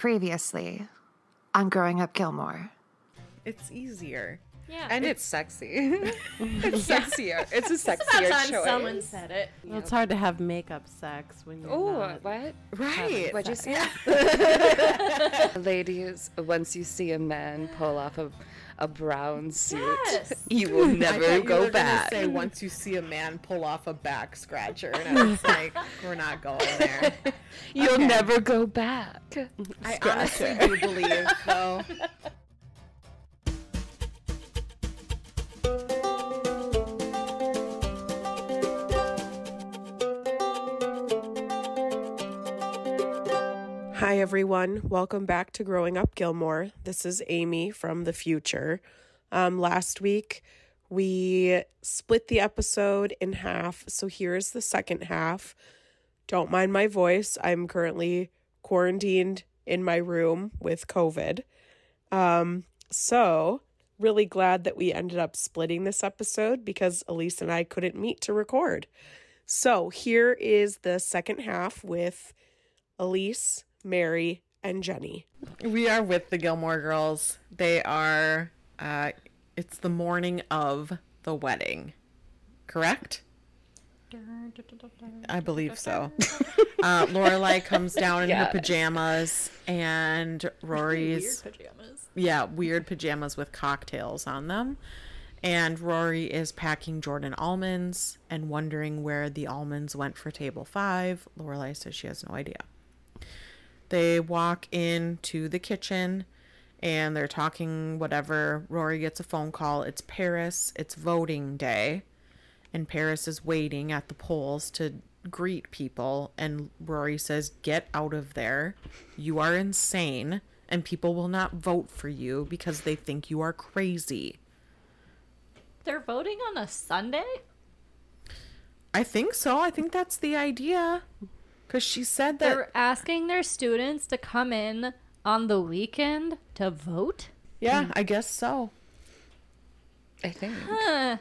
Previously on Growing Up Gilmore. It's easier. Yeah. And it's sexy. it's sexier. It's a sexier About time choice. someone said it. Well, it's hard to have makeup sex when you're Oh, what? Right. What'd you say? Ladies, once you see a man pull off a, a brown suit, Yes. you will I never you go were back. Say once you see a man pull off a back scratcher, and I was like, we're not going there. You'll Okay. never go back. I honestly do believe, though. Hi, everyone. Welcome back to Growing Up Gilmore. This is Aimee from the future. Um, last week, we split the episode in half. So here's the second half. Don't mind my voice. I'm currently quarantined in my room with COVID. Um, so, really glad that we ended up splitting this episode because Elyse and I couldn't meet to record. So, here is the second half with Elyse, Mary, and Jenny. We are with the Gilmore girls. They are, uh, it's the morning of the wedding, correct? I believe so. Uh, Lorelai comes down in Yeah. her pajamas, and Rory's Weird pajamas. yeah, weird pajamas with cocktails on them. And Rory is packing Jordan almonds and wondering where the almonds went for table five. Lorelai says she has no idea. They walk into the kitchen and they're talking whatever. Rory gets a phone call. It's Paris. It's voting day. And Paris is waiting at the polls to greet people. And Rory says, Get out of there. You are insane. And people will not vote for you because they think you are crazy. They're voting on a Sunday? I think so. I think that's the idea. Because she said that. They're asking their students to come in on the weekend to vote? Yeah, I guess so. I think. Huh.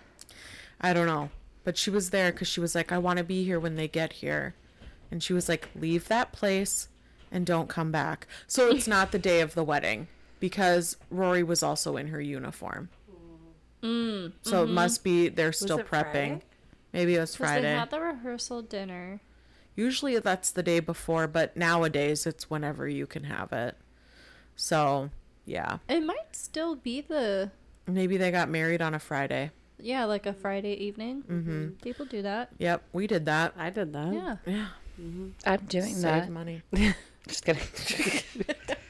I don't know. But she was there because she was like, I want to be here when they get here. And she was like, leave that place and don't come back. So it's not the day of the wedding because Rory was also in her uniform. Mm. So it must be they're still it prepping. Friday? Maybe it was 'Cause Friday. They had the rehearsal dinner. Usually that's the day before, but nowadays it's whenever you can have it. So, yeah. It might still be the Maybe they got married on a Friday. yeah, like a Friday evening. Mm-hmm. People do that. Yep, we did that. I did that. Yeah. Yeah, I'm doing save that. money. Just kidding.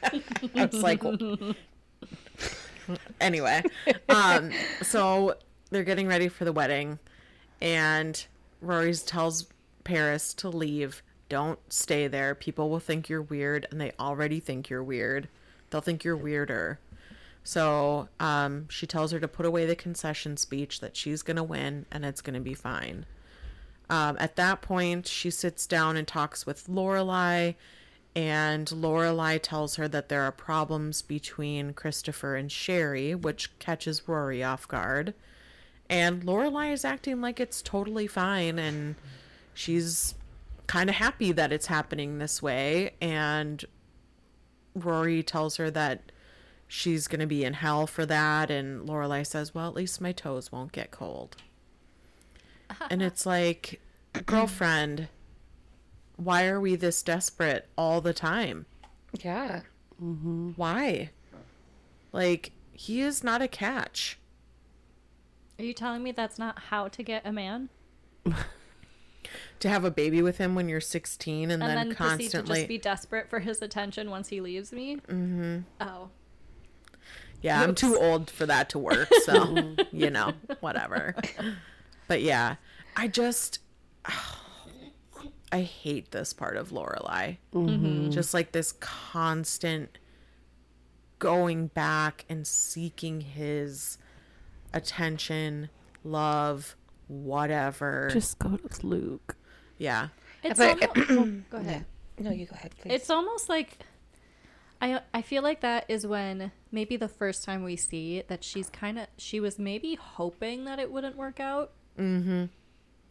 I was like, anyway, um, so they're getting ready for the wedding, and Rory tells Paris to leave. Don't stay there. People will think you're weird, and they already think you're weird. They'll think you're weirder. So um, she tells her to put away the concession speech that she's gonna win, and it's gonna be fine. Um, at that point, she sits down and talks with Lorelai, and Lorelai tells her that there are problems between Christopher and Sherry, which catches Rory off guard. And Lorelai is acting like it's totally fine, and she's kind of happy that it's happening this way. And Rory tells her that she's going to be in hell for that, and Lorelai says, "Well, at least my toes won't get cold." and it's like, girlfriend, why are we this desperate all the time? yeah. Mm-hmm. Why? Like, he is not a catch. Are you telling me that's not how to get a man? To have a baby with him when you're 16 and, And then, then, proceed to constantly. just be desperate for his attention once he leaves me? Mm-hmm. Oh. Yeah, I'm too old for that to work, so, you know, whatever. But yeah, I just. I hate this part of Lorelai. Just like this constant going back and seeking his attention, love, whatever. Just go to Luke. yeah. It's But- almost, go ahead. No, you go ahead, please. It's almost like I I feel like that is when maybe the first time we see that she's kind of she was maybe hoping that it wouldn't work out Mm-hmm.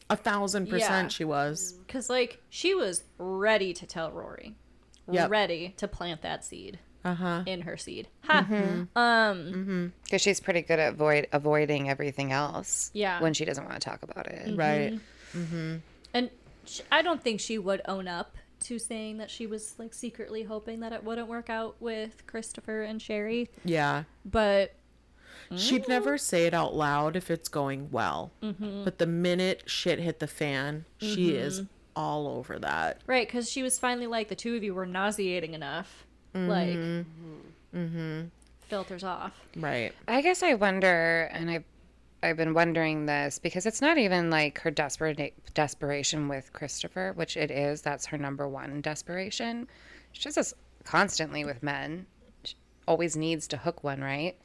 A thousand percent Yeah. she was. cuz like she was ready to tell Rory. Yep. ready to plant that seed Uh-huh. in her seed. Ha. Mm-hmm. Um. Because she's pretty good at avoid avoiding everything else. Yeah. When she doesn't want to talk about it. Right. And sh I don't think she would own up to saying that she was like secretly hoping that it wouldn't work out with Christopher and Sherry. Yeah. But She'd never say it out loud if it's going well. But the minute shit hit the fan, she is all over that. right, because she was finally like, the two of you were nauseating enough. Like, mm-hmm. Mm-hmm. filters off. Right. I guess I wonder, and I've I've been wondering this because it's not even like her desperate desperation with Christopher, which it is. That's her number one desperation. She just constantly with men. She always needs to hook one, right?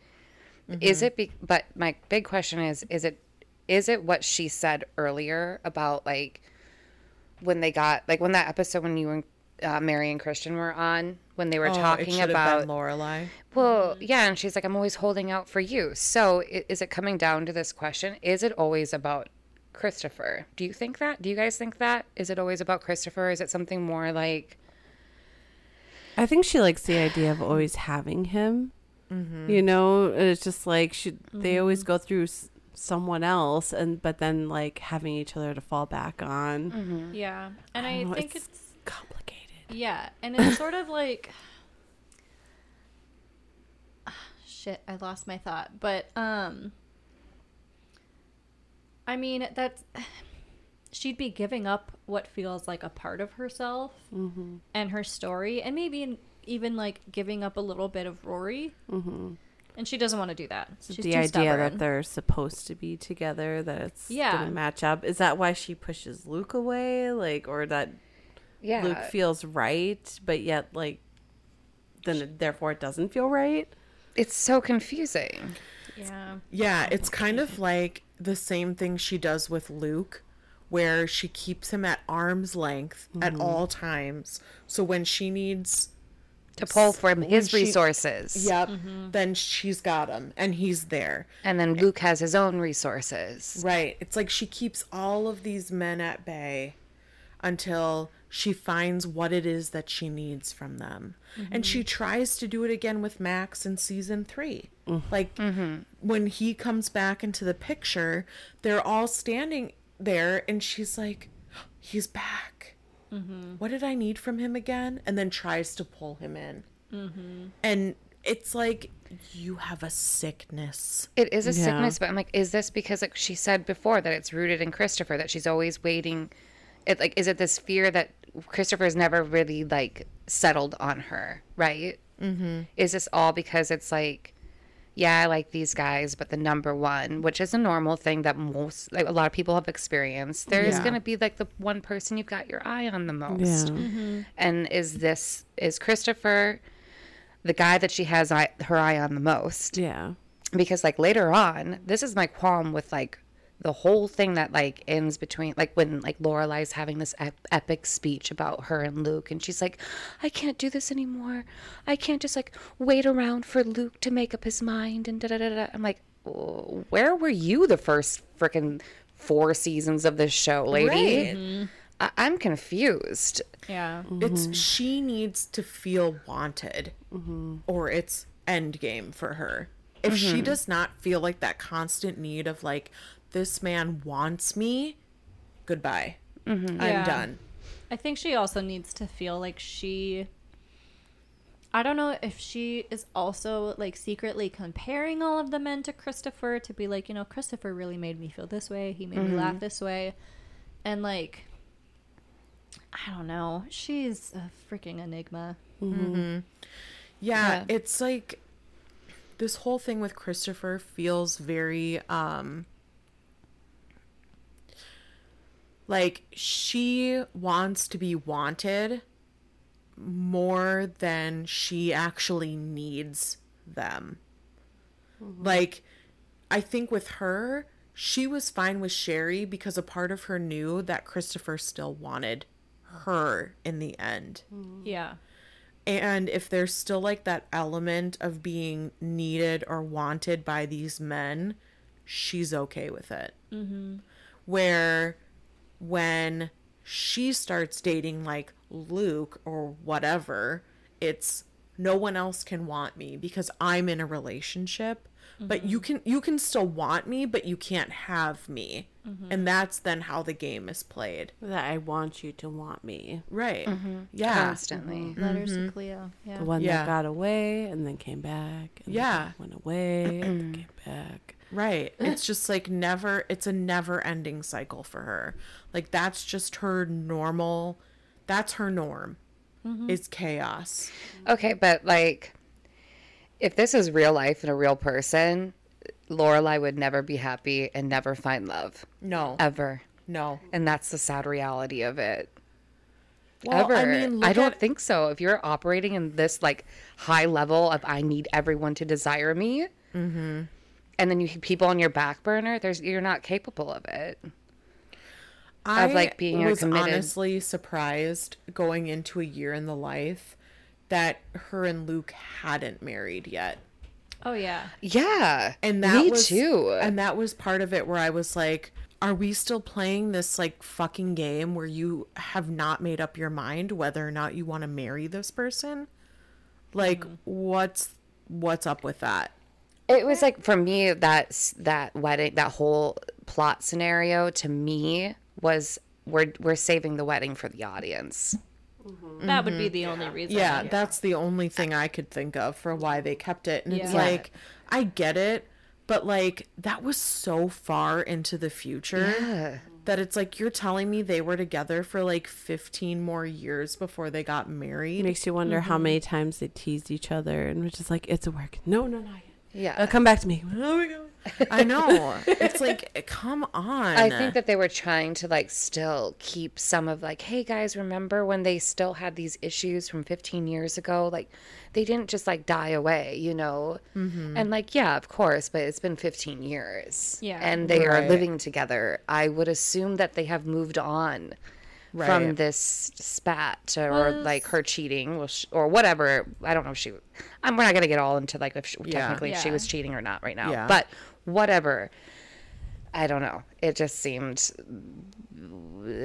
Mm-hmm. Is it? Be- but my big question is: Is it? Is it what she said earlier about like when they got like when that episode when you and uh, Mary and Christian were on when they were Oh, talking should about been Lorelai. well, yeah, and she's like, I'm always holding out for you. So, is it coming down to this question? Is it always about Christopher? Do you think that? Do you guys think that? Is it always about Christopher? Is it something more like, I think she likes the idea of always having him. Mm-hmm. You know, it's just like she they always mm-hmm. go through s- someone else, and but then like having each other to fall back on. Mm-hmm. Yeah. And I, don't know, think it's- it's Complicated. Yeah, and it's sort of like shit, I lost my thought. But um I mean, that's she'd be giving up what feels like a part of herself and her story and maybe even like giving up a little bit of Rory. Mm-hmm. And she doesn't want to do that. The idea stubborn. that they're supposed to be together, that it's Yeah. gonna match up. Is that why she pushes Luke away? Like, or that yeah, Luke feels right, but yet like then it, therefore it doesn't feel right? it's so confusing. Yeah. Yeah, it's kind of like the same thing she does with Luke, where she keeps him at arm's length at mm-hmm. all times. So when she needs To pull from his she- resources. Yep, mm-hmm. then she's got him and he's there. And then Luke has his own resources. Right. It's like she keeps all of these men at bay until she finds what it is that she needs from them. And she mm-hmm. tries to do it again with Max in season 3. Mm-hmm. Like mm-hmm. when he comes back into the picture, they're all standing there and she's like, "He's back." What did I need from him again? And then tries to pull him in. And it's like you have a sickness. It is a Yeah. sickness, but I'm like, is this because like she said before that it's rooted in Christopher that she's always waiting? It like is it this fear that Christopher's never really like settled on her, right? Mm-hmm. Is this all because it's like, yeah, I like these guys, but the number one, which is a normal thing that most like a lot of people have experienced, there is Yeah. gonna be like the one person you've got your eye on the most. Yeah. And is this is Christopher the guy that she has eye, her eye on the most? Yeah. because like later on this is my qualm with like the whole thing that like ends between like when like Lorelai's having this ep- epic speech about her and Luke and she's like I can't do this anymore. I can't just like wait around for Luke to make up his mind and da da da da. I'm like "Oh, where were you the first freaking four seasons of this show lady? Mm-hmm. I- I'm confused. Yeah. It's mm-hmm. she needs to feel wanted, mm-hmm. or it's end game for her. If she does not feel like that constant need of like this man wants me, goodbye. Mm-hmm. I'm Yeah. done. I think she also needs to feel like she I don't know if she is also like secretly comparing all of the men to Christopher to be like, you know, Christopher really made me feel this way. He made me laugh mm-hmm. this way. And like I don't know. She's a freaking enigma. Mm-hmm. Yeah, Yeah. it's like this whole thing with Christopher feels very um like she wants to be wanted more than she actually needs them. Like I think with her, she was fine with Sherry because a part of her knew that Christopher still wanted her in the end. Yeah. And if there's still like that element of being needed or wanted by these men, she's okay with it. Mm-hmm. Where when she starts dating like Luke or whatever. It's no one else can want me because I'm in a relationship. But you mm-hmm. can you can still want me, but you can't have me. Mm-hmm. And that's then how the game is played. That I want you to want me. Right. Mm-hmm. Yeah. Constantly. Letters to Cleo. Yeah. The one Yeah. that got away and then came back. And Yeah. Then went away and then came back. Right. It's just like never it's a never ending cycle for her. Like that's just her normal that's her norm. Is chaos. Okay, but like, if this is real life and a real person, Lorelai would never be happy and never find love No. ever, No. and that's the sad reality of it. Well, ever. I mean, I don't at- think so. If you're operating in this like high level of I need everyone to desire me, Mm-hmm. And then you have people on your back burner, there's you're not capable of it. I like, being a was committed- honestly surprised going into a year in the life that her and Luke hadn't married yet. Oh yeah. Yeah, And that me was too. And that was part of it where I was like, are we still playing this like fucking game where you have not made up your mind whether or not you want to marry this person? Like Mm-hmm. what's what's up with that? It was like for me that that wedding, that whole plot scenario to me was we're we're saving the wedding for the audience. Mm-hmm. That would be the only reason. Yeah, that's the only thing I could think of for why they kept it. And it's like, I get it, but like that was so far into the future Yeah. that it's like you're telling me they were together for like 15 more years before they got married. It married. makes you wonder how mm-hmm. many times they teased each other and which is like, it's a work. No, no, no. Yeah. Uh, come back to me. I know. It's like, come on. I think that they were trying to like still keep some of like, hey guys, remember when they still had these issues from 15 years ago? Like, they didn't just like die away, you know? Mm-hmm. And like, yeah, of course, but it's been 15 years. Yeah. And they are living together. I would assume that they have moved on from this spat or like her cheating well, sh- or whatever. I don't know if she, I'm, we're not going to get all into like if she, Yeah. technically if she was cheating or not right now, Yeah. but whatever. I don't know. It just seemed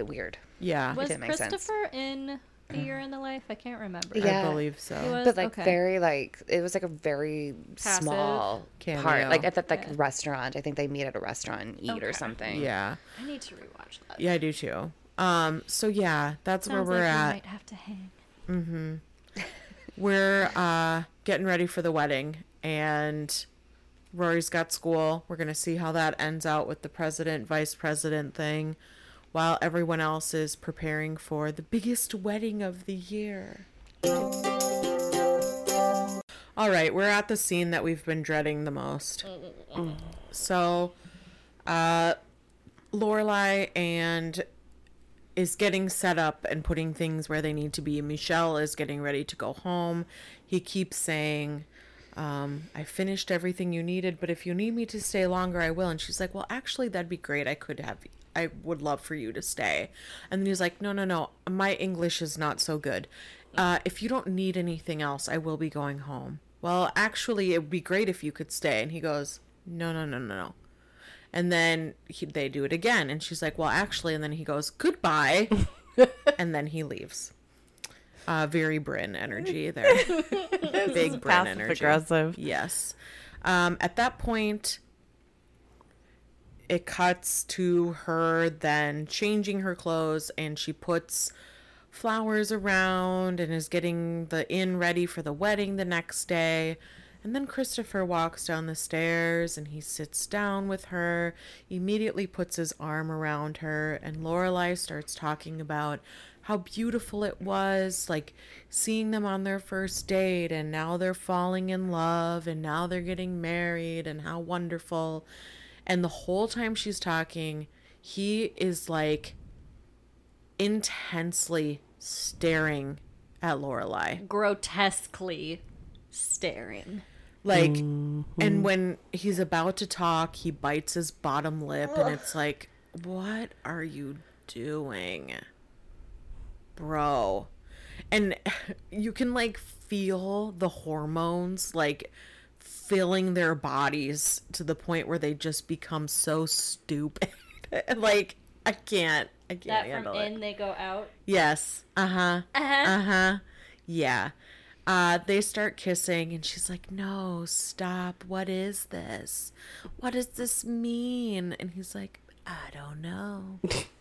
weird. yeah, Was didn't make sense. Christopher in the year in the life? I can't remember. Yeah. I believe so. Was? But like Okay. very like it was like a very Passive. small Cameo. part. Like at that like Yeah. restaurant. I think they meet at a restaurant and eat or something. Yeah. I need to rewatch that. Yeah, I do too. Um, so yeah, that's Sounds where we're like at. We might have to hang. we're uh getting ready for the wedding and Rory's got school. We're going to see how that ends out with the president vice president thing while everyone else is preparing for the biggest wedding of the year. All right, we're at the scene that we've been dreading the most. So, uh Lorelai and is getting set up and putting things where they need to be. Michel is getting ready to go home. He keeps saying, um, I finished everything you needed, but if you need me to stay longer, I will. And she's like, Well, actually, that'd be great. I could have, I would love for you to stay. And then he's like, No, no, no. My English is not so good. Uh, if you don't need anything else, I will be going home. Well, actually, it would be great if you could stay. And he goes, No, no, no, no, no. And then he, they do it again. And she's like, Well, actually. And then he goes, Goodbye. and then he leaves. Uh, very Bryn energy there. Big Bryn energy. aggressive. Yes. Um, at that point, it cuts to her then changing her clothes and she puts flowers around and is getting the inn ready for the wedding the next day. And then Christopher walks down the stairs and he sits down with her, immediately puts his arm around her, and Lorelai starts talking about how beautiful it was, like seeing them on their first date, and now they're falling in love, and now they're getting married, and how wonderful. And the whole time she's talking, he is like intensely staring at Lorelai. Grotesquely staring. Like, Mm-hmm. and when he's about to talk, he bites his bottom lip, and it's like, what are you doing, bro? And you can like feel the hormones like filling their bodies to the point where they just become so stupid. like, I can't. I can't That from it. in they go out. Yes. Uh huh. Uh-huh. Uh huh. Yeah. Uh, they start kissing, and she's like, "No, stop! What is this? What does this mean?" And he's like, "I don't know."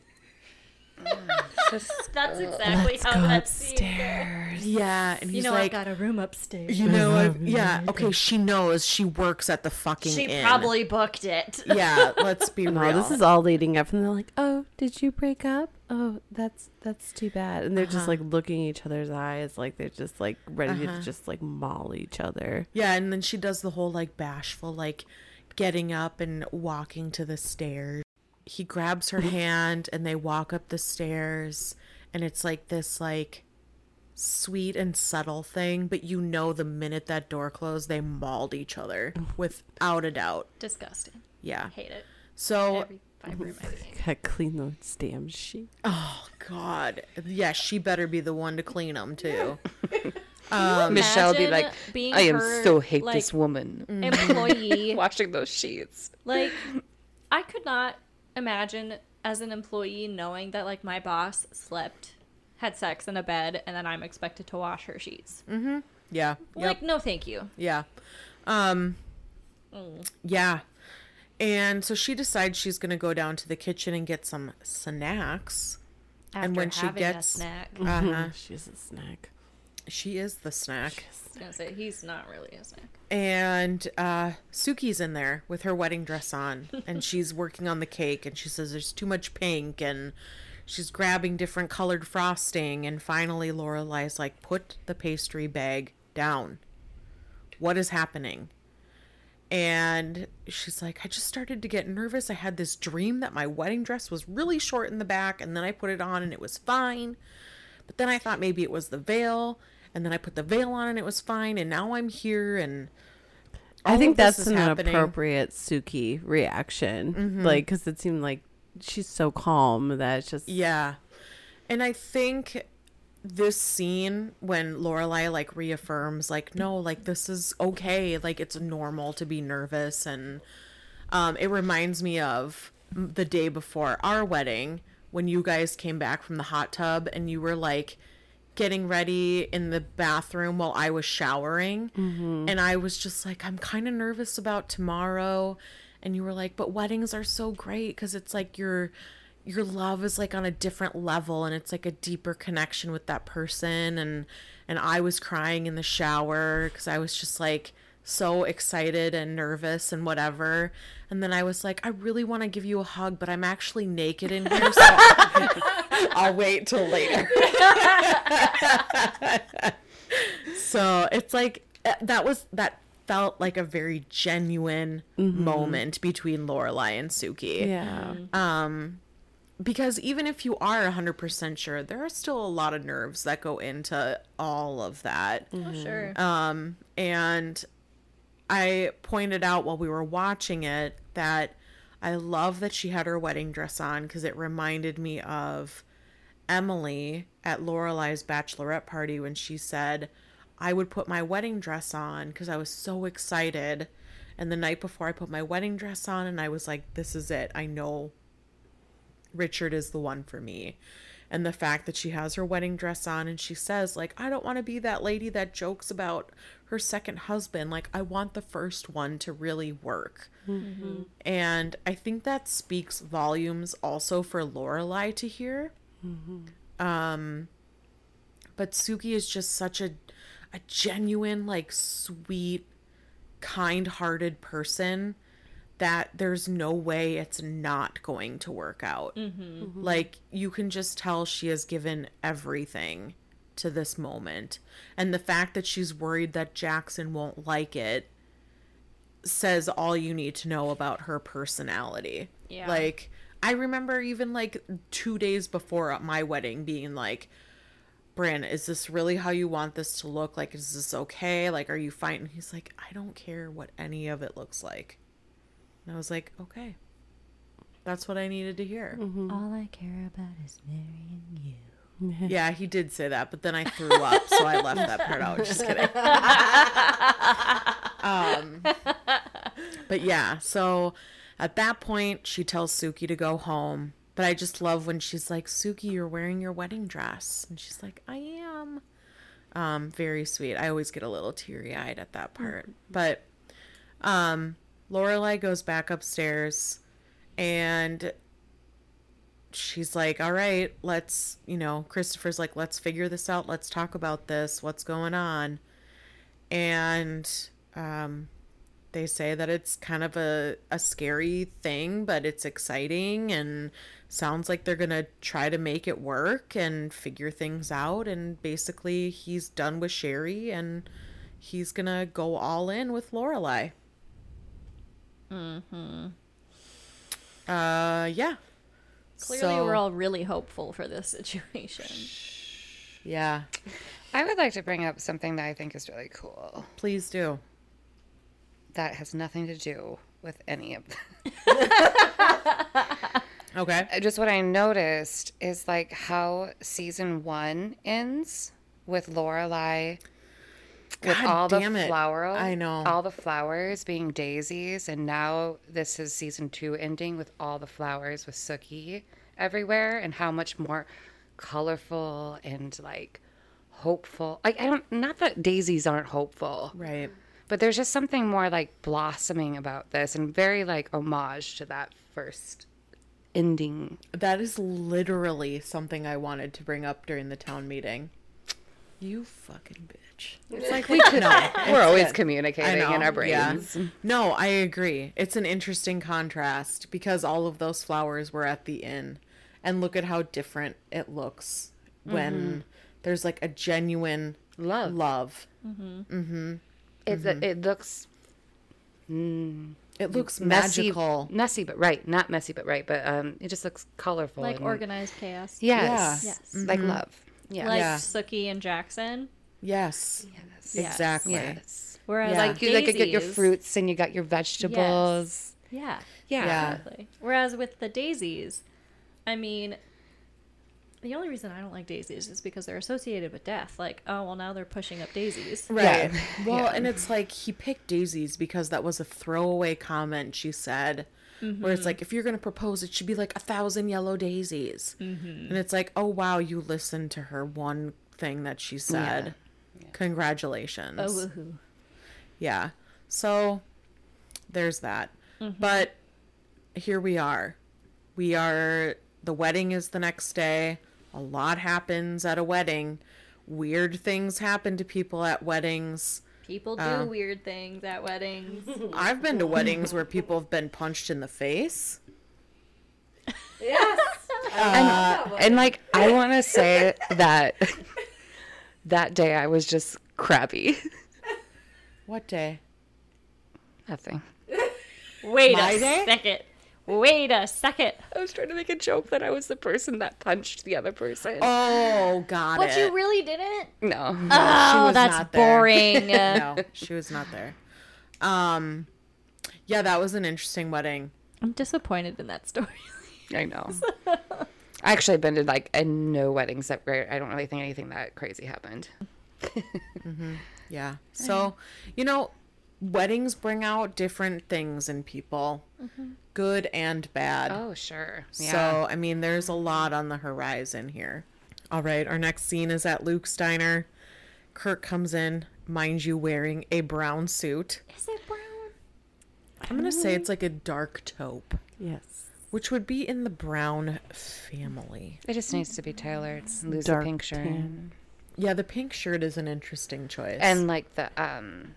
That's exactly how that scene goes. upstairs. Yeah, and he's You know, like, I got a room upstairs. "You know, I've, yeah, okay." She knows she works at the fucking She inn. probably booked it. Yeah, let's be No, real. this is all leading up, and they're like, "Oh, did you break up? Oh, that's that's too bad." And they're just uh-huh. like looking each other's eyes, like they're just like ready to uh-huh. just like maul each other. Yeah, and then she does the whole like bashful, like getting up and walking to the stairs. He grabs her hand and they walk up the stairs, and it's like this like sweet and subtle thing, but you know the minute that door closed, they mauled each other without a doubt. Disgusting. Yeah. Hate it. So, Every fiber of my being. Gotta clean those damn sheets. oh god, yeah, she better be the one to clean them too. Um, Michel be like, being I am her, so hate like, this woman. Mm-hmm. Employee. Washing those sheets. like, I could not imagine as an employee knowing that like my boss slept, had sex in a bed, and then I'm expected to wash her sheets. Yeah. Yep. Like, no, thank you. Yeah. Um Mm. Yeah. And so she decides she's going to go down to the kitchen and get some snacks. After and when she having a gets snack, uh-huh. She's a snack. She is the snack. was gonna he's not really a snack. And uh Sookie's in there with her wedding dress on and she's working on the cake and she says there's too much pink and she's grabbing different colored frosting and finally Lorelai's like put the pastry bag down. What is happening? And she's like, I just started to get nervous. I had this dream that my wedding dress was really short in the back, and then I put it on and it was fine. But then I thought maybe it was the veil, and then I put the veil on and it was fine, and now I'm here and I think that's an happening. appropriate Sookie reaction, like because it seemed like she's so calm that it's just Yeah. And I think this scene when Lorelai like reaffirms like no like this is okay like it's normal to be nervous and um it reminds me of the day before our wedding when you guys came back from the hot tub and you were like getting ready in the bathroom while I was showering. Mm-hmm. And I was just like I'm kind of nervous about tomorrow. And you were like but weddings are so great cuz it's like your your love is like on a different level and it's like a deeper connection with that person. And and I was crying in the shower cuz I was just like so excited and nervous and whatever. And then I was like I really want to give you a hug but I'm actually naked in here so I'll wait till later. So it's like uh, that was that felt like a very genuine moment between Lorelai and Sookie. Yeah. Um because even if you are 100% sure there are still a lot of nerves that go into all of that. Oh, sure. um and i pointed out while we were watching it that i love that she had her wedding dress on because it reminded me of emily at lorelai's bachelorette party when she said i would put my wedding dress on because i was so excited and the night before i put my wedding dress on and i was like this is it i know Richard is the one for me. And the fact that she has her wedding dress on and she says, like, I don't want to be that lady that jokes about her second husband. Like, I want the first one to really work. And I think that speaks volumes also for Lorelai to hear. Um, but Sookie is just such a, a genuine, like, sweet, kind hearted person that there's no way it's not going to work out. Mm-hmm. Mm-hmm. Like, you can just tell she has given everything to this moment. And the fact that she's worried that Jackson won't like it says all you need to know about her personality. Yeah. Like, I remember even like two days before my wedding being like, Bran, is this really how you want this to look? Like, is this okay? Like, are you fine? And he's like, I don't care what any of it looks like. And I was like, okay. That's what I needed to hear. All I care about is marrying you. Yeah, he did say that, but then I threw up, so I left that part out. Just kidding. um, but yeah, so at that point, she tells Sookie to go home, But I just love when she's like, Sookie, you're wearing your wedding dress. And she's like, I am. Um, very sweet. I always get a little teary eyed at that part. But um, Lorelai goes back upstairs and she's like, All right, let's, you know, Christopher's like, Let's figure this out. Let's talk about this. What's going on? And um, they say that it's kind of a, a scary thing, but it's exciting and sounds like they're going to try to make it work and figure things out. And basically, he's done with Sherry and he's going to go all in with Lorelai. Mm-hmm. Uh, yeah. Clearly, So- we're all really hopeful for this situation. Yeah, I would like to bring up something that I think is really cool. please do. That has nothing to do with any of Okay. just what I noticed is like how season one ends with Lorelai with God all the it. flower I know. all the flowers being daisies and now this is season two ending with all the flowers with Sookie everywhere and how much more colorful and like hopeful like I don't not that daisies aren't hopeful Right. but there's just something more like blossoming about this and very like homage to that first ending That is literally something I wanted to bring up during the town meeting. You fucking bitch. It's like we could no, we're always I communicating know, in our yeah. brains No, I agree. It's an interesting contrast because all of those flowers were at the inn. And look at how different it looks when mm-hmm. there's like a genuine Love. love. Mm-hmm. Mm-hmm. It's a, it looks mm. It looks messy, magical. messy but right, not messy but right, but um, it just looks colorful, Like and- organized chaos. Yes, Yes. like love. Yeah, Like Yeah. Sookie and Jackson. Yes. Yes. Exactly. yes. Whereas Yeah. like You like you get your fruits and you got your vegetables. Yeah. Yeah. Yeah. Exactly. Whereas with the daisies, I mean, the only reason I don't like daisies is because they're associated with death. Like, oh well, now they're pushing up daisies. Right. Yeah. Well, Yeah. and it's like he picked daisies because that was a throwaway comment she said. Where it's mm-hmm. like, if you're going to propose, it should be like a thousand yellow daisies. Mm-hmm. And it's like, oh, wow, you listened to her one thing that she said. Congratulations. Oh woohoo! Yeah. So there's that. Mm-hmm. But here we are. We are, the wedding is the next day. A lot happens at a wedding. Weird things happen to people at weddings. People do Oh. weird things at weddings. I've been to weddings where people have been punched in the face. and, uh, and like I want to say that that day I was just crabby. What day? Nothing. Wait My a day? second. Wait a second. I was trying to make a joke that I was the person that punched the other person. Oh, got But it. you really didn't? No. she Oh, was that's not there. boring. no, she was not there. Um, yeah, that was an interesting wedding. I'm disappointed in that story. I know. I actually have been to like a no weddings that I don't really think anything that crazy happened. Mm-hmm. Yeah. So, you know, weddings bring out different things in people, mm-hmm. good and bad. Oh sure. Yeah. So, I mean, there's a lot on the horizon here. All right, our next scene is at Luke's diner. Kirk comes in, mind you, wearing a brown suit. Is it brown? I'm going to say mm-hmm. it's like a dark taupe, Yes. Which would be in the brown family. it just needs to be tailored. Lose Dark the pink shirt. tan. Yeah, the pink shirt is an interesting choice. And like the um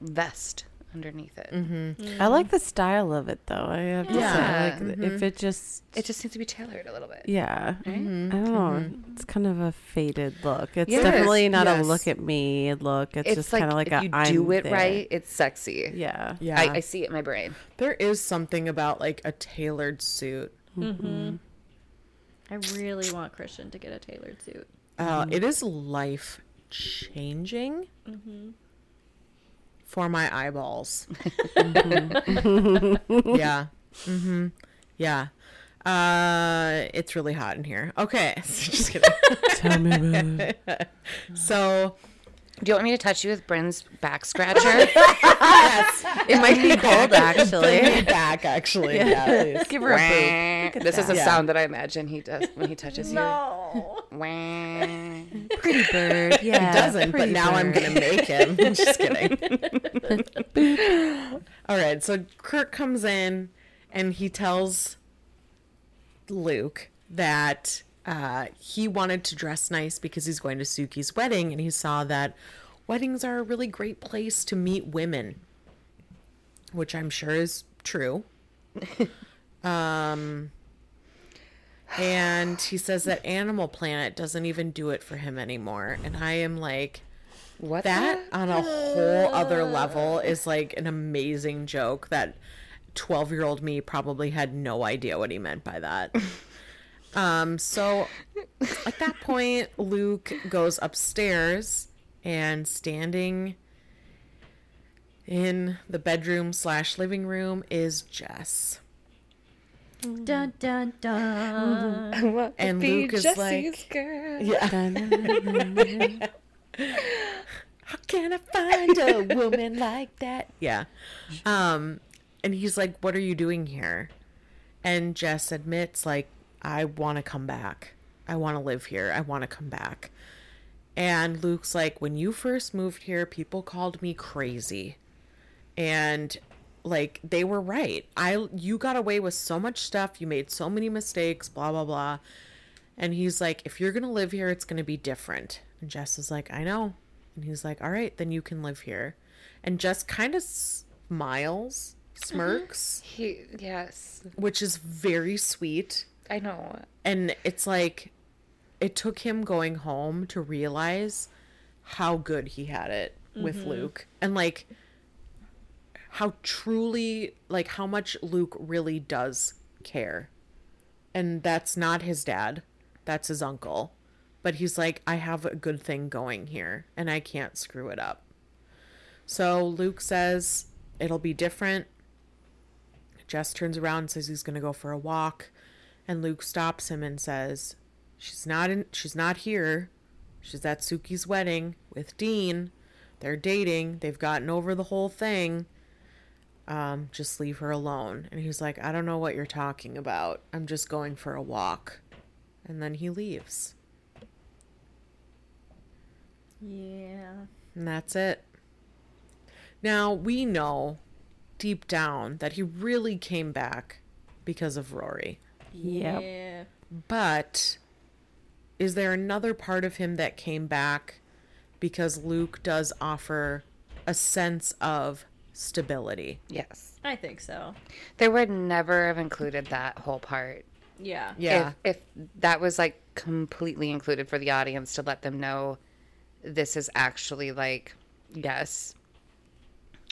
vest underneath it. Mm-hmm. Mm-hmm. I like the style of it though. I have to Yeah. say, like if mm-hmm. it just, It just needs to be tailored a little bit. yeah, I don't know. It's kind of a faded look. It's Yes, definitely not yes. a look at me look. It's, It's, just like, kind of like if a you I'm do it there. right, it's sexy. Yeah. yeah, I, I see it in my brain. there is something about like a tailored suit. I really want Christian to get a tailored suit. Uh, it is life changing for my eyeballs. yeah. Mm-hmm. Yeah. Uh, it's really hot in here. Okay. Just kidding. Tell me about it. so, Do you want me to touch you with Bryn's back scratcher? yes. It might be cold, actually. Bring me back, actually. Yeah, please. Give her a boop. this is a that. sound that I imagine he does when he touches you. No. you. Wah. Pretty bird. Yeah. He doesn't, but pretty now I'm gonna make him. I'm just kidding. All right, so Kirk comes in and he tells Luke that uh, he wanted to dress nice because he's going to Sookie's wedding, and he saw that weddings are a really great place to meet women, which I'm sure is true. um, and he says that Animal Planet doesn't even do it for him anymore, and I am like. What That the- on a whole other level is like an amazing joke that 12 year old me probably had no idea what he meant by that. um, so at that point, Luke goes upstairs and standing in the bedroom slash living room is Jess. Dun dun dun. And Luke is Jesse's like- girl? Yeah. How can I find a woman like that? Yeah. Um, and he's like, What are you doing here? And Jess admits, like, I want to come back. I want to live here. I want to come back. And Luke's like, When you first moved here, people called me crazy. And like they were right. I you got away with so much stuff. You made so many mistakes, blah blah blah. And he's like, if you're going to live here, it's going to be different. And Jess is like, I know. And he's like, all right, then you can live here. And Jess kind of smiles, mm-hmm. smirks, He yes, which is very sweet. I know. And it's like, it took him going home to realize how good he had it with mm-hmm. Luke. And like, how truly, like, how much Luke really does care. And that's not his dad, that's his uncle. But he's like, I have a good thing going here, and I can't screw it up. So Luke says it'll be different. Jess turns around and says he's going to go for a walk. And Luke stops him and says, She's not in she's not here. She's at Sookie's wedding with Dean. They're dating. They've gotten over the whole thing. Um, just leave her alone. And he's like, I don't know what you're talking about. I'm just going for a walk. And then he leaves. Yeah. And that's it. Now, we know deep down that he really came back because of Rory. Yep. Yeah. But is there another part of him that came back because Luke does offer a sense of stability? Yes, I think so. they would never have included that whole part. Yeah. Yeah. If, if that was like completely included for the audience to let them know this is actually like, yes,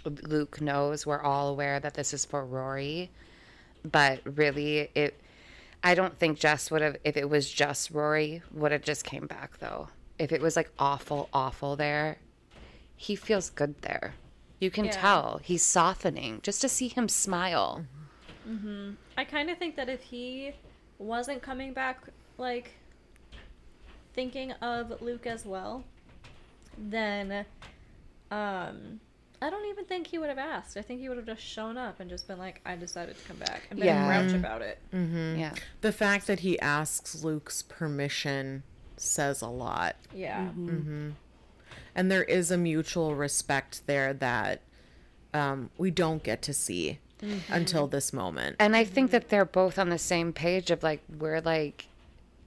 Luke knows, we're all aware that this is for Rory, but really, it, I don't think Jess would have, if it was just Rory, would have just came back though. If it was like awful, awful there, he feels good there. You can Yeah. tell he's softening just to see him smile. Mm-hmm. I kind of think that if he wasn't coming back, like thinking of Luke as well, then um, I don't even think he would have asked. I think he would have just shown up and just been like, "I decided to come back," and been Yeah. grouch about it. Mm-hmm. Yeah. The fact that he asks Luke's permission says a lot. Yeah. Mm-hmm. Mm-hmm. And there is a mutual respect there that um, we don't get to see until this moment. And I think that they're both on the same page of like we're like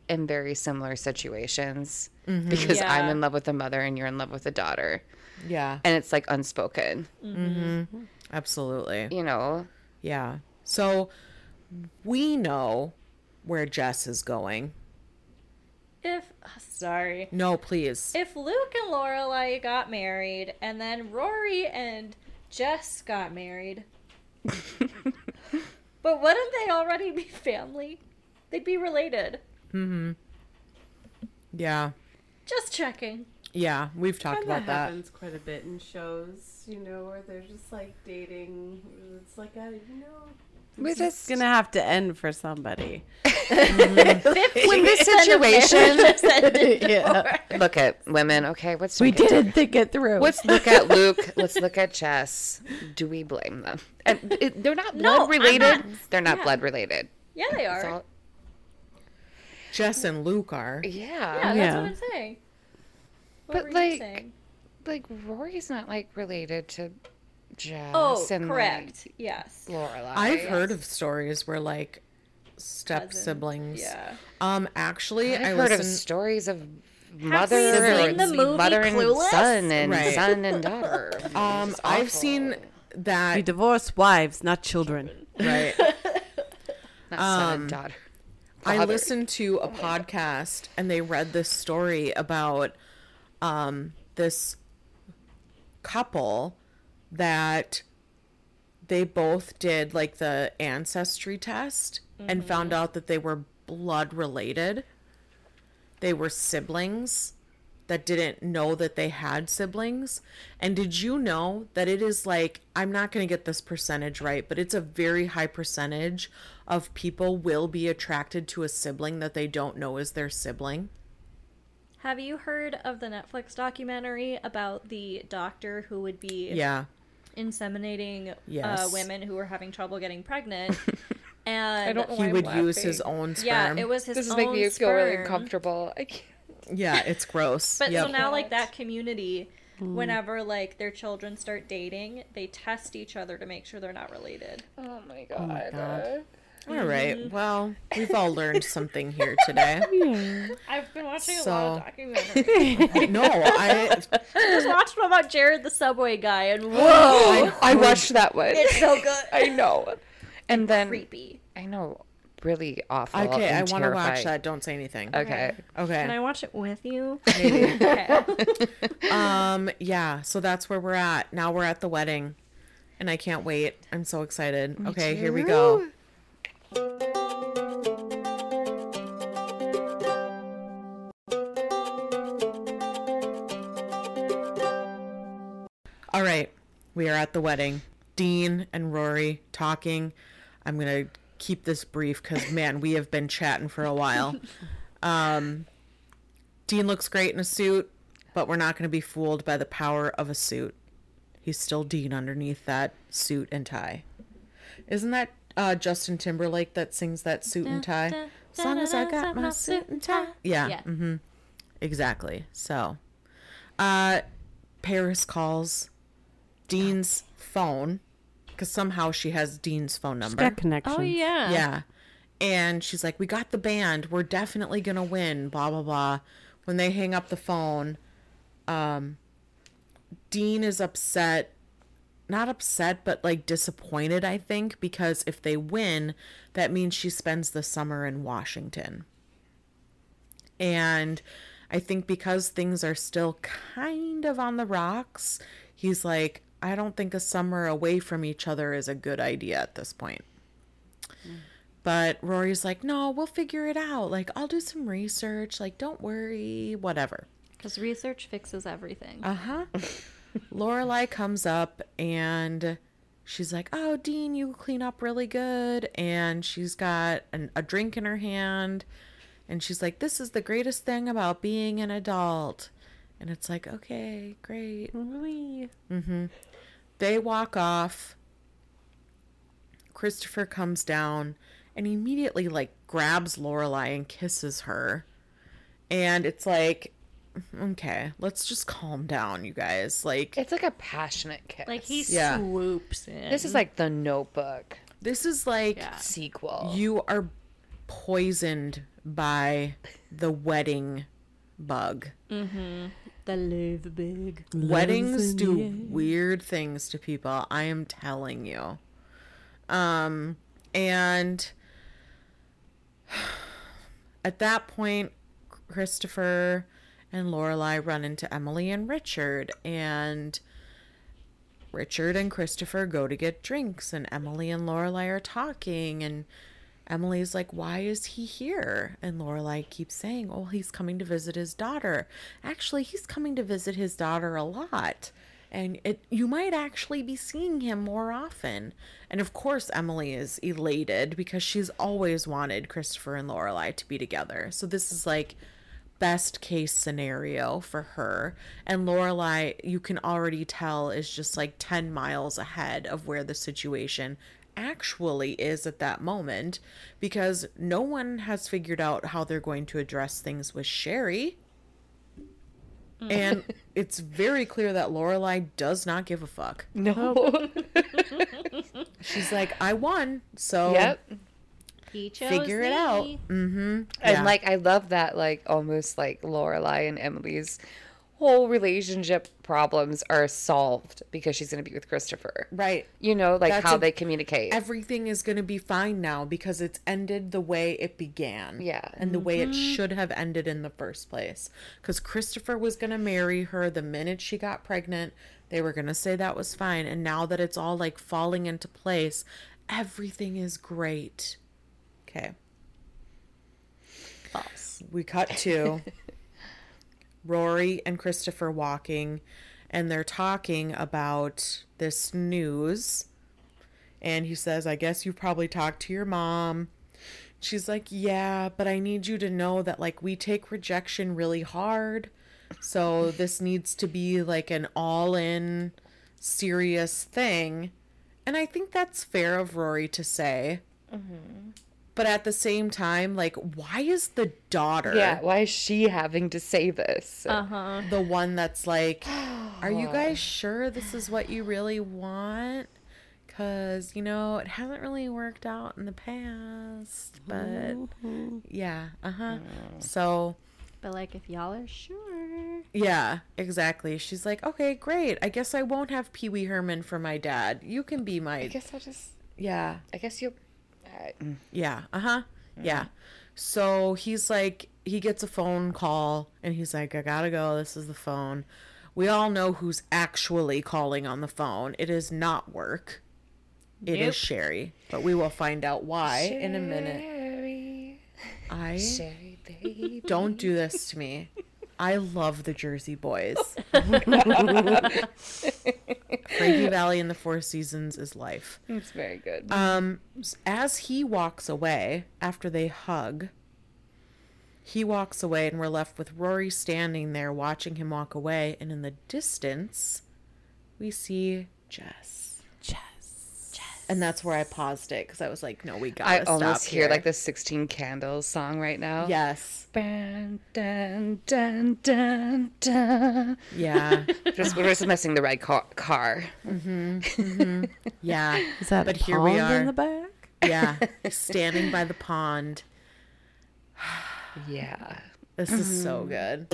in very similar situations because I'm in love with a mother and you're in love with a daughter. Yeah, And it's like unspoken, absolutely. you know. Yeah. So we know where Jess is going. If sorry, No, please. if Luke and Lorelai got married, and then Rory and Jess got married, but wouldn't they already be family? They'd be related. Mm-hmm. Yeah. Just checking. Yeah, we've talked And that about that. happens quite a bit in shows, you know, where they're just like dating. It's like a, you know, with this It's gonna have to end for somebody. with this situation. yeah. look at women. Okay, let's We didn't think it through. Let's look at Luke. Let's look at Jess. Do we blame them? And it, they're not blood I'm related. not. They're not Yeah. blood related. Yeah, they are. all- Jess and Luke are. yeah. yeah, that's Yeah. what I'm saying. What But, were you like, saying? like Rory's not like related to Jess. Oh, and correct. yes. Lorelai. I've heard of stories where like step Cousin. siblings. Yeah. Um, actually, I've I heard of stories of mother or seen the movie mother and Clueless? son and Right. son and daughter. Um, I've awful. seen we that. divorce wives, not children. Right. not son um, and daughter. I listened to a podcast and they read this story about um, this couple that they both did like the ancestry test and found out that they were blood related. They were siblings that didn't know that they had siblings. And did you know that it is like, I'm not going to get this percentage right, but it's a very high percentage of people will be attracted to a sibling that they don't know is their sibling? Have you heard of the Netflix documentary about the doctor who would be Yeah. inseminating uh, women who were having trouble getting pregnant? and I don't know He why I'm would use his own sperm. yeah, it was his This is own making me feel really uncomfortable. I can't. Yeah, it's gross. But Yep. so now, like that community, whenever like their children start dating, they test each other to make sure they're not related. Oh my god. God. All right. Well, we've all learned something here today. I've been watching So- a lot of documentaries. No, I I just watched one about Jared the subway guy, and whoa, I watched that one. it's so good. I know. And then Creepy. I know, really awful. okay. I want to watch that. Don't say anything. Okay. Okay. Can I watch it with you? Maybe. Okay. Um. Yeah. So that's where we're at. Now we're at the wedding, and I can't wait. I'm so excited. okay. Here we go. All right, we are at the wedding. Dean and Rory talking. I'm gonna keep this brief because man, we have been chatting for a while. Um, Dean looks great in a suit, but we're not gonna be fooled by the power of a suit. He's still Dean underneath that suit and tie. Isn't that uh, Justin Timberlake that sings that suit and tie? As long as I got my suit and tie. Yeah. Yeah. Mm-hmm. Exactly. So, uh, Paris calls Dean's phone because somehow she has Dean's phone number. Got connections. Oh yeah. Yeah. And she's like, We got the band. We're definitely going to win. Blah, blah, blah. When they hang up the phone, um, Dean is upset. Not upset, but like disappointed, I think, because if they win, that means she spends the summer in Washington. And I think because things are still kind of on the rocks, he's like, I don't think a summer away from each other is a good idea at this point. But Rory's like, no, we'll figure it out. Like, I'll do some research. Like, don't worry, whatever. Because research fixes everything. Uh huh. Lorelai comes up and she's like, "Oh, Dean, you clean up really good." And she's got an, a drink in her hand, and she's like, "This is the greatest thing about being an adult." And it's like, okay, great. Really. Mhm. They walk off. Christopher comes down and immediately like grabs Lorelai and kisses her. And it's like, okay, let's just calm down, you guys. Like, It's like a passionate kiss. like he Yeah. swoops in. This is like the Notebook this is like Yeah. sequel. you are poisoned by the wedding bug. the love big. Weddings do weird things to people. I am telling you. Um, and at that point, Christopher and Lorelai run into Emily and Richard, and Richard and Christopher go to get drinks, and Emily and Lorelai are talking, and Emily's like, "Why is he here?" And Lorelai keeps saying, "Oh, he's coming to visit his daughter. Actually, he's coming to visit his daughter a lot." and it you might actually be seeing him more often. And of course, Emily is elated because she's always wanted Christopher and Lorelai to be together. So this is like best case scenario for her. And Lorelai, you can already tell, is just like 10 miles ahead of where the situation actually is at that moment because no one has figured out how they're going to address things with Sherry. Mm. And it's very clear that Lorelai does not give a fuck. No. She's like, I won, so yep. He chose figure it out. Mm-hmm. And like I love that like almost like Lorelai and Emily's whole relationship problems are solved because she's going to be with Christopher. right. You know, like That's how a- they communicate. Everything is going to be fine now because it's ended the way it began. Yeah. And the way it should have ended in the first place. Because Christopher was going to marry her the minute she got pregnant. They were going to say that was fine. And now that it's all like falling into place, everything is great. Okay. False. we cut to Rory and Christopher walking, and they're talking about this news. And he says, I guess you've probably talked to your mom. She's like, Yeah, but I need you to know that, like, we take rejection really hard. So this needs to be like an all in serious thing. And I think that's fair of Rory to say. Mm-hmm. But at the same time, like, why is the daughter yeah, why is she having to say this? Uh huh. the one that's like, Are you guys sure this is what you really want? Because, you know, it hasn't really worked out in the past. But yeah, uh huh. So, But like, if y'all are sure, yeah, exactly. She's like, Okay, great. I guess I won't have Pee Wee Herman for my dad. You can be my. I guess I'll just Yeah. I guess you Yeah. Uh huh. Yeah. So he's like, he gets a phone call and he's like, I gotta go. This is the phone. We all know who's actually calling on the phone. It is not work. It is Nope. Sherry. But we will find out why in a minute. I Sherry, baby. don't do this to me. I love the Jersey Boys. Frankie Valli in the Four Seasons is life. It's very good. Um, as he walks away after they hug, he walks away, and we're left with Rory standing there watching him walk away. And in the distance, we see Jess. Jess. And that's where I paused it because I was like, no, we gotta I stop almost hear here. like the 16 Candles song right now. Yes. Dun, dun, dun, dun, dun. Yeah. Just we're just missing the right car. car. Mm-hmm. Mm-hmm. Yeah. Is that But a here we are. in the back? Yeah. Standing by the pond. Yeah. This is so mm-hmm. good.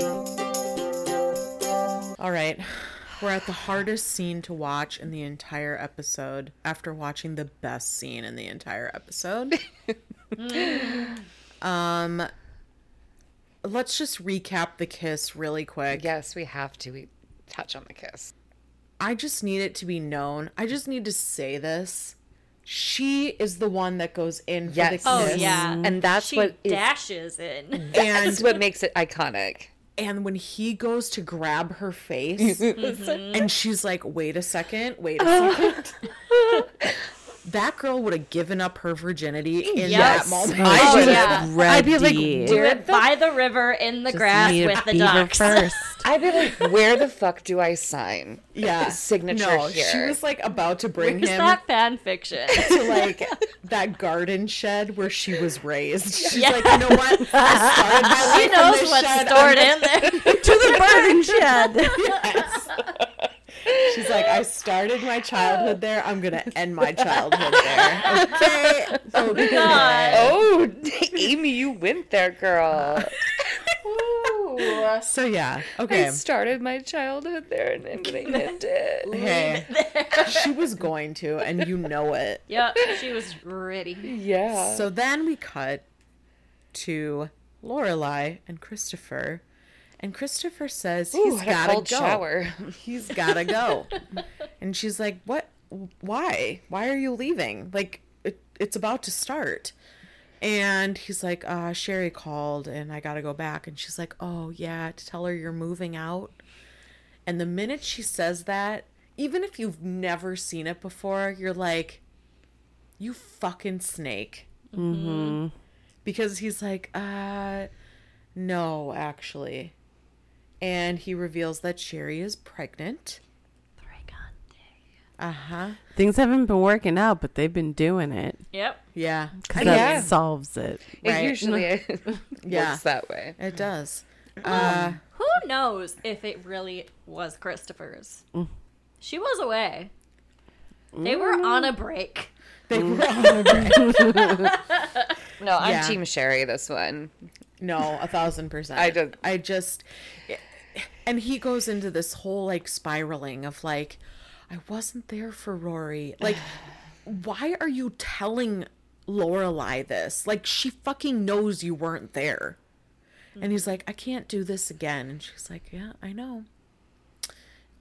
All right. We're at the hardest scene to watch in the entire episode after watching the best scene in the entire episode. um let's just recap the kiss really quick. Yes, we have to we touch on the kiss. I just need it to be known. I just need to say this. She is the one that goes in for Yes. the Oh, kiss. yeah. And that's she what is, dashes in. And that's what makes it iconic. And when he goes to grab her face and she's like wait a second wait a second that girl would have given up her virginity in Yes. that moment Oh, I would yeah. I'd be like, Do it by the river in the grass with the ducks. first. I'd be like, where the fuck do I sign? yeah Signature no here. she was like about to bring Where's him that fan fiction? to like that garden shed where she was raised she's Yeah. like you know what I started my she life in knows this what's shed. stored I'm in there. to the garden shed. Yes. She's like, I started my childhood there. I'm gonna end my childhood there. Okay. Okay. God. Oh, Aimee, you went there, girl. Ooh. So yeah. Okay. I started my childhood there and I'm gonna end it. Hey. She was going to, and you know it. Yep, she was ready. Yeah. So then we cut to Lorelai and Christopher. And Christopher says Ooh, he's had a gotta go. shower. He's gotta go. and she's like, "What? Why? Why are you leaving? Like, it, it's about to start." And he's like, uh, Sherry called and I gotta go back. And she's like, Oh, yeah, to tell her you're moving out. And the minute she says that, even if you've never seen it before, you're like, you fucking snake. Mm-hmm. Because he's like, uh, no, actually. And he reveals that Sherry is pregnant. Uh huh. Things haven't been working out, but they've been doing it. Yep. Yeah. Because that Yeah. solves it. It Right. usually Yeah. works that way. It does. Uh, Who knows if it really was Christopher's? She was away. They were on a break. they were on a break. No, I'm Yeah. Team Sherry this one. No, a thousand percent. I just- I just, and he goes into this whole like spiraling of like, I wasn't there for Rory. Like, why are you telling Lorelai this? Like, she fucking knows you weren't there. And he's like, I can't do this again. And she's like, Yeah, I know.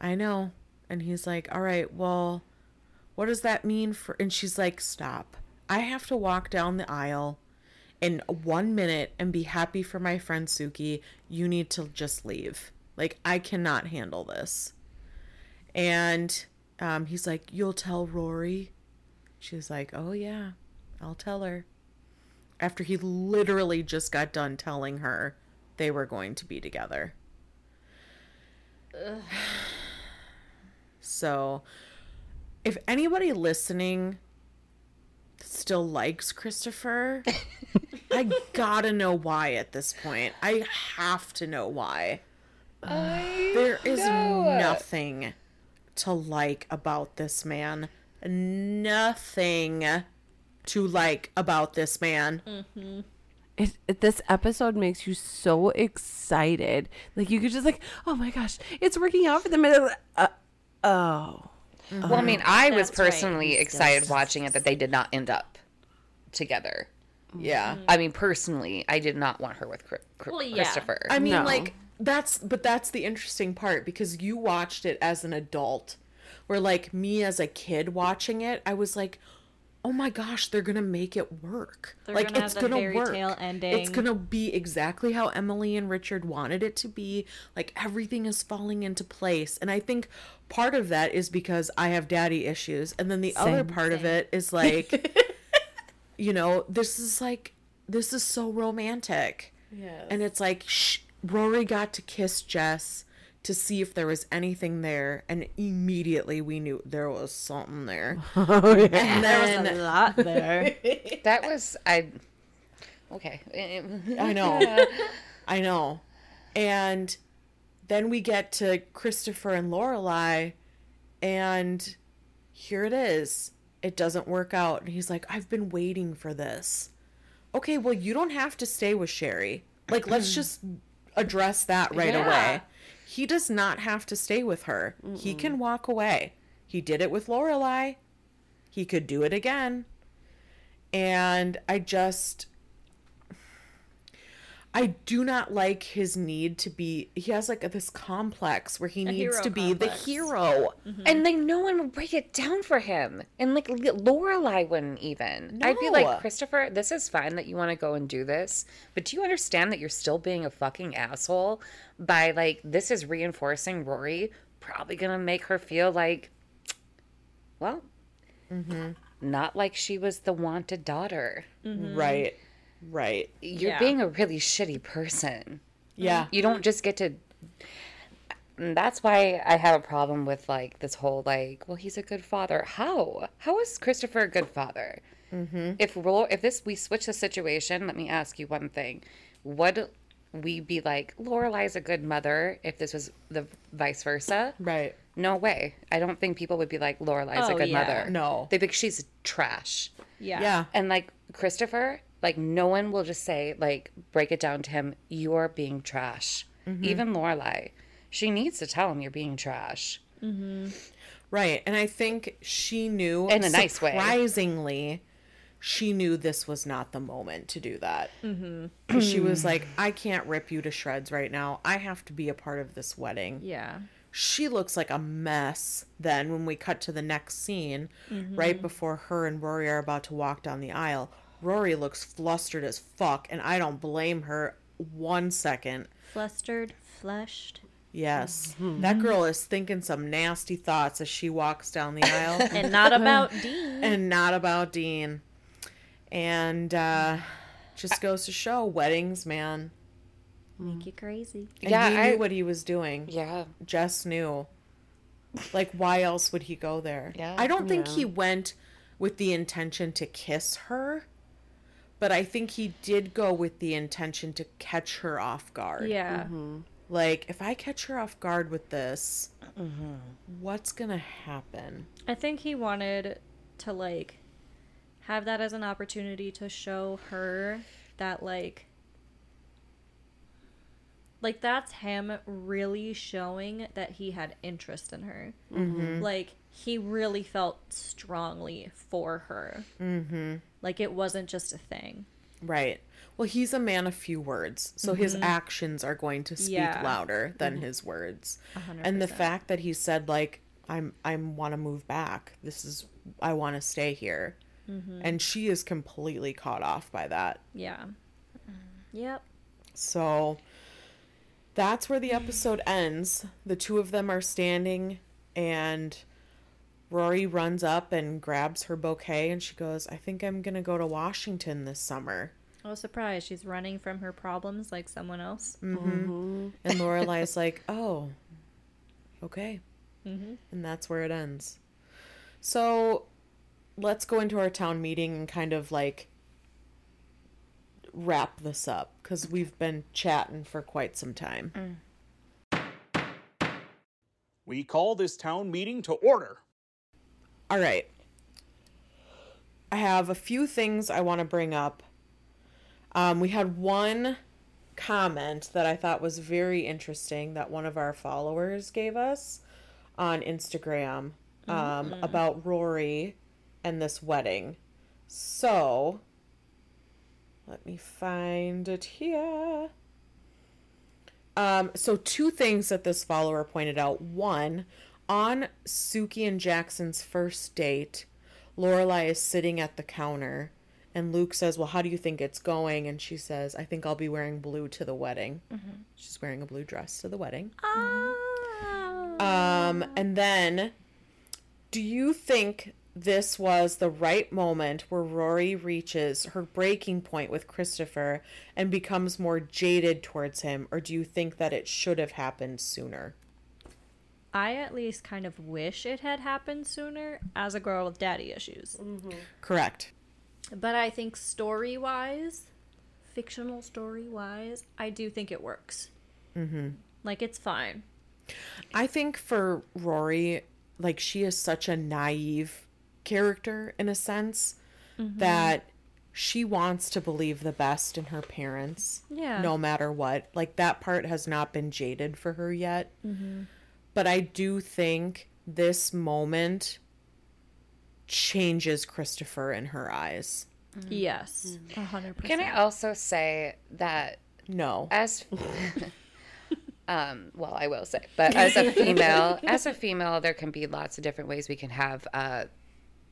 I know. And he's like, All right, well, what does that mean for? And she's like, Stop. I have to walk down the aisle in one minute and be happy for my friend Sookie. You need to just leave. Like, I cannot handle this. And um, he's like, You'll tell Rory? She's like, Oh, yeah, I'll tell her. After he literally just got done telling her they were going to be together. So, if anybody listening still likes Christopher, I gotta know why at this point. I have to know why. There is nothing to like about this man. Nothing to like about this man. Mm-hmm. It, it, this episode makes you so excited. Like you could just like, oh my gosh, it's working out for them. And, Uh, oh, mm-hmm. Well, I mean, I was That's right. personally excited watching it that they did not end up together. Yeah. Mm-hmm. I mean, personally, I did not want her with Chri- Chri- Well, yeah. Christopher. I mean, No. like that's but that's the interesting part because you watched it as an adult, where like me as a kid watching it, I was like, "Oh my gosh, they're gonna make it work! They're like gonna it's the gonna fairy work. tale It's gonna be exactly how Emily and Richard wanted it to be. Like everything is falling into place, and I think part of that is because I have daddy issues, and then the other Same. part of it is like, you know, this is like this is so romantic. yeah. And it's like shh, Rory got to kiss Jess to see if there was anything there, and immediately we knew there was something there. Oh And There was a lot there. that was I. Okay. I know, I know, and then we get to Christopher and Lorelai, and here it is. It doesn't work out, and he's like, "I've been waiting for this." Okay, well, you don't have to stay with Sherry. Like, let's just address that right Yeah. away. He does not have to stay with her. He can walk away. He did it with Lorelai. He could do it again. And I just I do not like his need to be he has like this complex where he needs to be complex. the hero. And like no one would break it down for him, and like L- Lorelai wouldn't even. I'd be like, Christopher, this is fine that you want to go and do this, but do you understand that you're still being a fucking asshole by like this is reinforcing Rory, probably gonna make her feel like, well, mm-hmm. not like she was the wanted daughter. Right. Right. You're Yeah. being a really shitty person. Yeah. You don't just get to. And that's why I have a problem with like this whole like, well, he's a good father. How? How is Christopher a good father? Mm-hmm. If Ro- if this we switch the situation, let me ask you one thing: Would we be like Lorelai's a good mother if this was the vice versa? Right. No way. I don't think people would be like Lorelai's a Oh, good yeah. mother. No. they'd be she's trash. Yeah. Yeah. And like Christopher, like no one will just say like break it down to him. You're being trash. Mm-hmm. Even Lorelai, she needs to tell him you're being trash. Right. And I think she knew In a nice way. Surprisingly, she knew this was not the moment to do that. Mm-hmm. she was like, I can't rip you to shreds right now. I have to be a part of this wedding. Yeah. She looks like a mess then when we cut to the next scene, right before her and Rory are about to walk down the aisle. Rory looks flustered as fuck, and I don't blame her one second. Flustered, flushed. Yes. That girl is thinking some nasty thoughts as she walks down the aisle and not about Dean. and not about Dean. And uh just goes to show weddings, man. Make you crazy. And Yeah, he I- knew what he was doing. Yeah. Jess knew. Like, why else would he go there? Yeah. I don't think he went with the intention to kiss her, but I think he did go with the intention to catch her off guard. Yeah. Mm-hmm. Like, if I catch her off guard with this, mm-hmm. what's gonna happen? I think he wanted to like have that as an opportunity to show her that like like that's him really showing that he had interest in her. Mm-hmm. Like he really felt strongly for her. Mm-hmm. Like it wasn't just a thing. Right. Well, he's a man of few words, so his mm-hmm. actions are going to speak Yeah. louder than mm-hmm. his words. hundred And the fact that he said like I'm I want to move back. This is I want to stay here. Mm-hmm. And she is completely caught off by that. Yeah. Yep. So that's where the episode ends. The two of them are standing and Rory runs up and grabs her bouquet and she goes, "I think I'm going to go to Washington this summer." I was surprised. She's running from her problems like someone else. Mm-hmm. Mm-hmm. And Lorelai's like, "Oh, okay," mm-hmm. and that's where it ends. So, let's go into our town meeting and kind of like wrap this up because we've been chatting for quite some time. Mm. We call this town meeting to order. All right, I have a few things I want to bring up. Um, we had one comment that I thought was very interesting that one of our followers gave us on Instagram um, about Rory and this wedding. So, let me find it here. Um, so two things that this follower pointed out. One, on Sookie and Jackson's first date, Lorelai is sitting at the counter and Luke says, Well, how do you think it's going? And she says, I think I'll be wearing blue to the wedding. She's wearing a blue dress to the wedding. Um, and then, do you think this was the right moment where Rory reaches her breaking point with Christopher and becomes more jaded towards him, or do you think that it should have happened sooner? I at least kind of wish it had happened sooner as a girl with daddy issues. Mm-hmm. Correct. But I think story wise, fictional story wise, I do think it works. Mm-hmm. Like it's fine. I think for Rory, like she is such a naive character in a sense mm-hmm. that she wants to believe the best in her parents. Yeah. No matter what. Like that part has not been jaded for her yet. Mm-hmm. But I do think this moment changes Christopher in her eyes. Yes, a hundred Can. I also say that No. as um well i will say but as a female as a female there can be lots of different ways we can have uh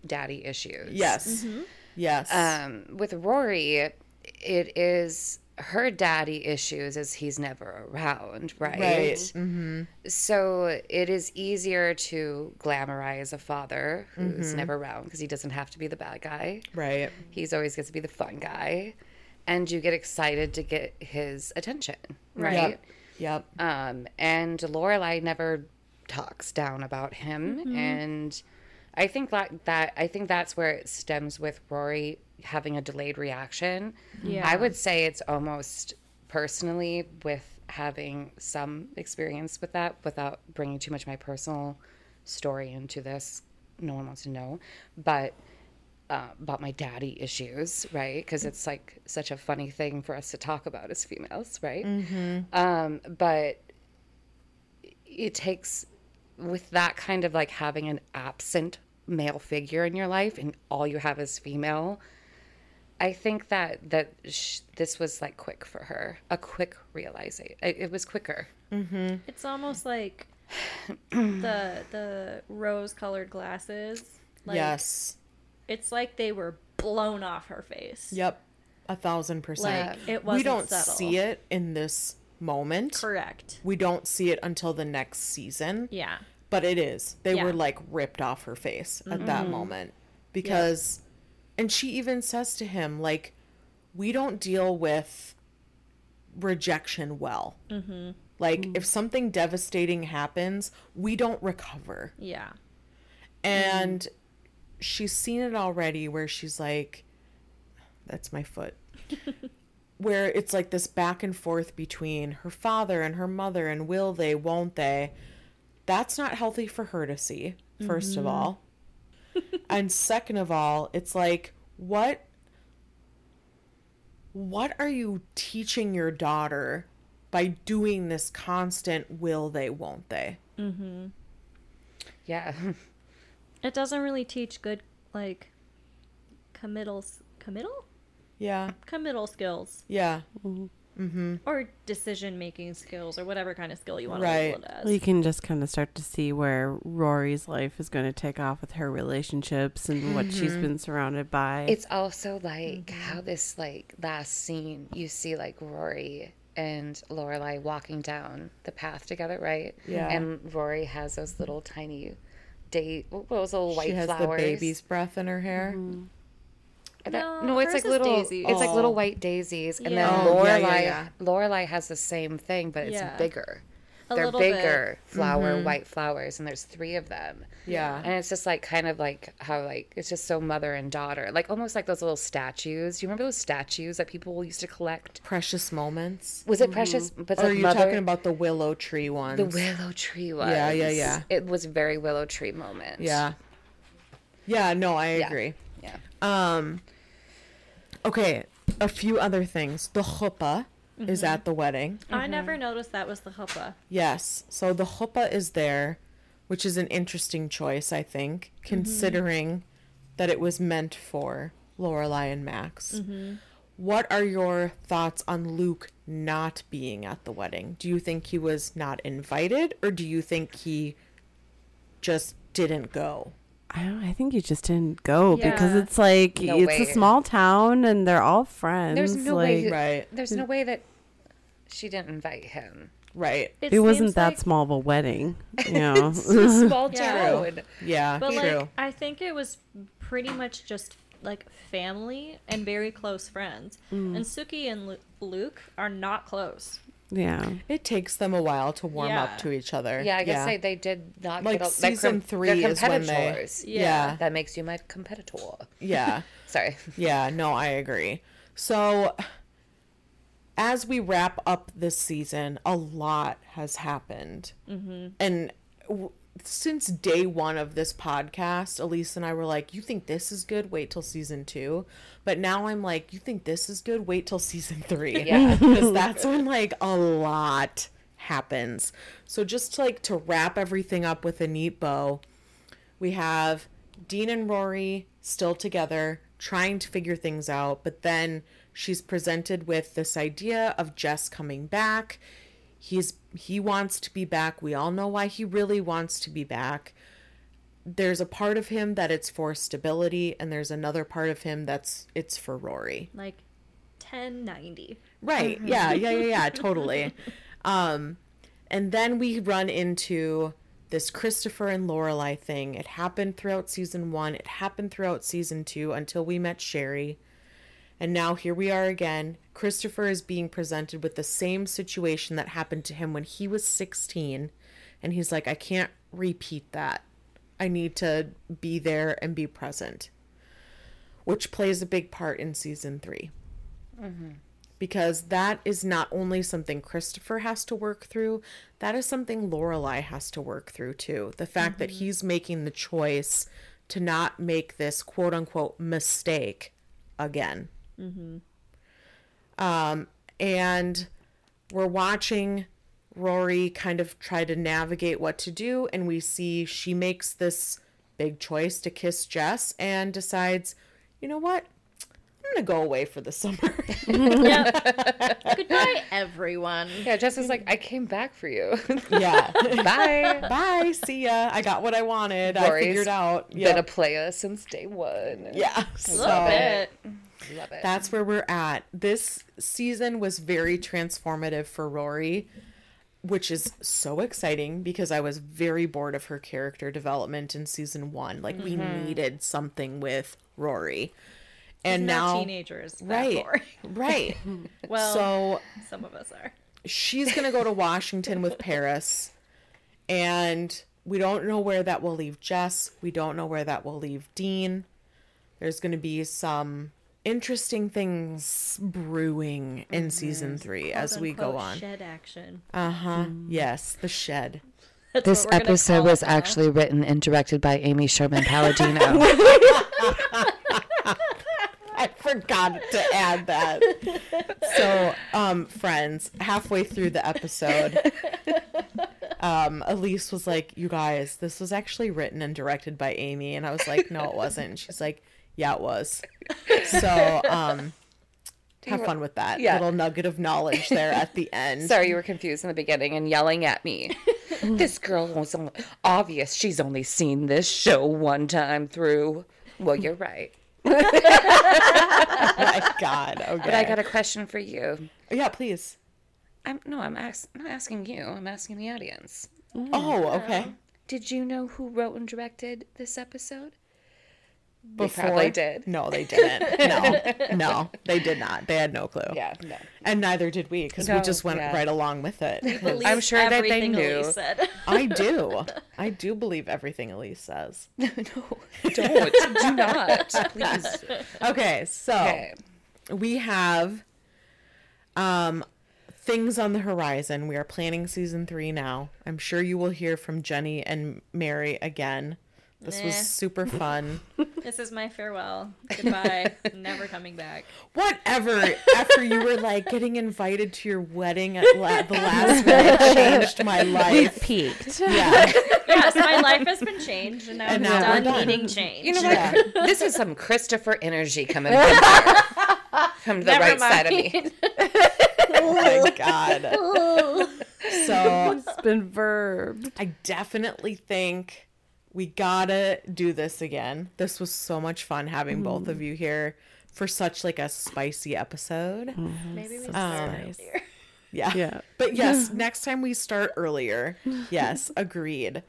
daddy issues Yes. Yes. um with rory it is her daddy issues is he's never around right, right. Mm-hmm. so it is easier to glamorize a father who's Mm-hmm. never around because he doesn't have to be the bad guy Right. he's always gets to be the fun guy and you get excited to get his attention right Yep. Yep. um, and Lorelai never talks down about him, and I think that that I think that's where it stems with Rory having a delayed reaction. Yeah. I would say it's almost personally with having some experience with that, without bringing too much of my personal story into this. No one wants to know, but. Uh, about my daddy issues, right? Because it's like such a funny thing for us to talk about as females, right? Um, but it takes with that kind of like having an absent male figure in your life and all you have is female i think that that sh- this was like quick for her a quick realization it, it was quicker mm-hmm. It's almost like the the rose colored glasses. Like, yes. It's like they were blown off her face. Yep. A thousand percent. Like it we wasn't don't subtle. see it in this moment. Correct. We don't see it until the next season. Yeah. But it is. They Yeah. were like ripped off her face at that mm-hmm. moment. Because and she even says to him, like, we don't deal with rejection well. Mm-hmm. Like, if something devastating happens, we don't recover. Yeah. And she's seen it already where she's like, that's my foot. where it's like this back and forth between her father and her mother and will they, won't they. That's not healthy for her to see, 1st of all. and second of all, it's like, what what are you teaching your daughter by doing this constant will they, won't they? Mhm. Yeah. It doesn't really teach good like committal committal Yeah. committal skills Yeah. Mm-hmm. or decision making skills or whatever kind of skill you want Right. to label it as. Well, you can just kind of start to see where Rory's life is going to take off with her relationships and what she's mm-hmm. been surrounded by. It's also like mm-hmm. how this like last scene you see like Rory and Lorelai walking down the path together, right? Yeah. And Rory has those little tiny date what was those little white she has flowers? the baby's breath in her hair. That- No, no, it's like little daisies. it's like Oh. little white daisies. And Yeah. then Oh, Lorelai yeah, yeah, yeah. Lorelai has the same thing, but it's Yeah. bigger. A They're little bit. bigger flower mm-hmm. white flowers and there's three of them. Yeah. And it's just like kind of like how like it's just so mother and daughter. Like almost like those little statues. Do You remember those statues that people used to collect? Precious moments. Was it mm-hmm. precious? But it's Or are you mother, talking about the willow tree ones? the willow tree ones? Yeah, yeah, yeah. It was very willow tree moment. Yeah. Yeah, no, I Yeah. agree. Yeah. Um Okay, a few other things. The chuppah is mm-hmm. at the wedding. I mm-hmm. never noticed that was the chuppah. Yes. So the chuppah is there, which is an interesting choice, I think, mm-hmm. considering that it was meant for Lorelai and Max. What are your thoughts on Luke not being at the wedding? Do you think he was not invited, or do you think he just didn't go? I don't. I think you just didn't go because it's like No it's way. a small town and they're all friends. There's no like, way. Right. There's no way that she didn't invite him. Right. It, It wasn't that like- small of a wedding, you know. It's a small Yeah. town. Yeah, But true. like, I think it was pretty much just like family and very close friends. Mm. And Sookie and Lu- Luke are not close. Yeah. it takes them a while to warm Yeah. up to each other. Yeah, I guess They, they did not Like get a, they're season com- three they're is when they- competitors. Yeah. That makes you my competitor. Yeah. Sorry. Yeah, no, I agree. So, as we wrap up this season, a lot has happened. Mm-hmm. And w- since day one of this podcast, Elyse and I were like, You think this is good? Wait till season two. But now I'm like, You think this is good? Wait till season three. Yeah. Because that's when, like, a lot happens. So, just like to wrap everything up with a neat bow, we have Dean and Rory still together, trying to figure things out, but then she's presented with this idea of Jess coming back. He's he wants to be back. We all know why he really wants to be back. There's a part of him that it's for stability, and there's another part of him that's it's for Rory. Like 1090. Right. Yeah, yeah, yeah, yeah, totally. Um and then we run into this Christopher and Lorelai thing. It happened throughout season 1, it happened throughout season 2 until we met Sherry. And now here we are again. Christopher is being presented with the same situation that happened to him when he was 16 and he's like I can't repeat that. I need to be there and be present. Which plays a big part in season 3 mm-hmm. because that is not only something Christopher has to work through, that is something Lorelai has to work through too. The fact that mm-hmm. he's making the choice to not make this quote unquote mistake again. Um, and we're watching Rory kind of try to navigate what to do, and we see she makes this big choice to kiss Jess and decides, you know what? I'm gonna go away for the summer. Goodbye, everyone. Yeah, Jess is like, I came back for you. yeah. Bye. Bye. See ya. I got what I wanted. I figured out. Been a player since day one. yeah. A So, little bit. Love it. That's where we're at. This season was very transformative for Rory, which is so exciting because I was very bored of her character development in season one. Like, we mm-hmm. needed something with Rory. And now, teenagers. right, right. Well, so some of us are. she's going to go to Washington with Paris. And we don't know where that will leave Jess. We don't know where that will leave Dean. There's going to be some interesting things brewing in season three as we go on. Shed action. Uh huh. Yes, the shed. That's this what we're gonna episode was it now. actually written and directed by Amy Sherman Palladino. I forgot to add that. So, um, friends, halfway through the episode, um, Elyse was like, "You guys, this was actually written and directed by Amy," and I was like, "No, it wasn't." And she's like, "Yeah, it was." So, um, have fun with that Yeah. little nugget of knowledge there at the end. Sorry, you were confused in the beginning and yelling at me. this girl was obvious. She's only seen this show one time through. Well, you're right. Oh my God. Okay. But I got a question for you. yeah, please. I'm no, I'm ask, not asking you. I'm asking the audience. Oh, okay. Did you know who wrote and directed this episode? Before probably did. No, they didn't. No, no, they did not. They had no clue. Yeah, no. And neither did we because we just went yeah. right along with it. I'm sure that they knew. Said. I do. I do believe everything Elyse says. no, don't. Do not. Please. Okay, so Okay. we have um things on the horizon. We are planning season 3 now. I'm sure you will hear from Jenny and Mary again. This was super fun. This is my farewell. Goodbye. Never coming back. Whatever. After you were like getting invited to your wedding at la- the last minute changed my life. We Peaked. Yeah. Yes, my life has been changed, and now And I'm now we're done, done. needing change. You know what? This is some Christopher energy coming from here. Come to the Never right side of me. Oh my god. So It's been verb. I definitely think we gotta do this again. This was so much fun having both of you here for such like a spicy episode. Maybe we Um, start nice. earlier. Yeah. Yeah. But yes, next time we start earlier. Yes, agreed.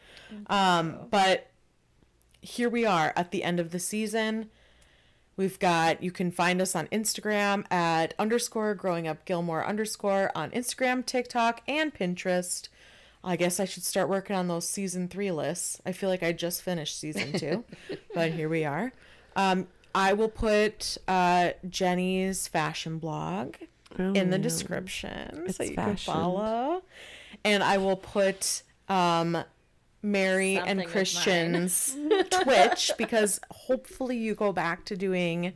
Um, but here we are at the end of the season. We've got you can find us on Instagram at underscore growing up Gilmore underscore on Instagram, TikTok, and Pinterest. I guess I should start working on those season three lists. I feel like I just finished season two, but here we are. Um, I will put uh, Jenny's fashion blog in the description so It's you can follow. And I will put um, Mary Something and. Christian's Twitch because hopefully you go back to doing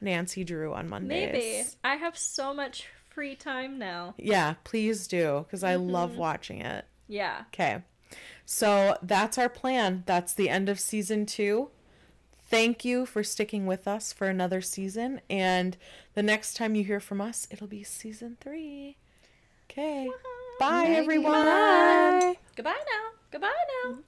Nancy Drew on Mondays. Maybe. I have so much free time now. Yeah, please do because I Mm-hmm. love watching it. Yeah. Okay. So that's our plan. That's the end of season two. Thank you for sticking with us for another season. And the next time you hear from us, it'll be season three. Okay. Bye, everyone. Goodbye now. Goodbye now.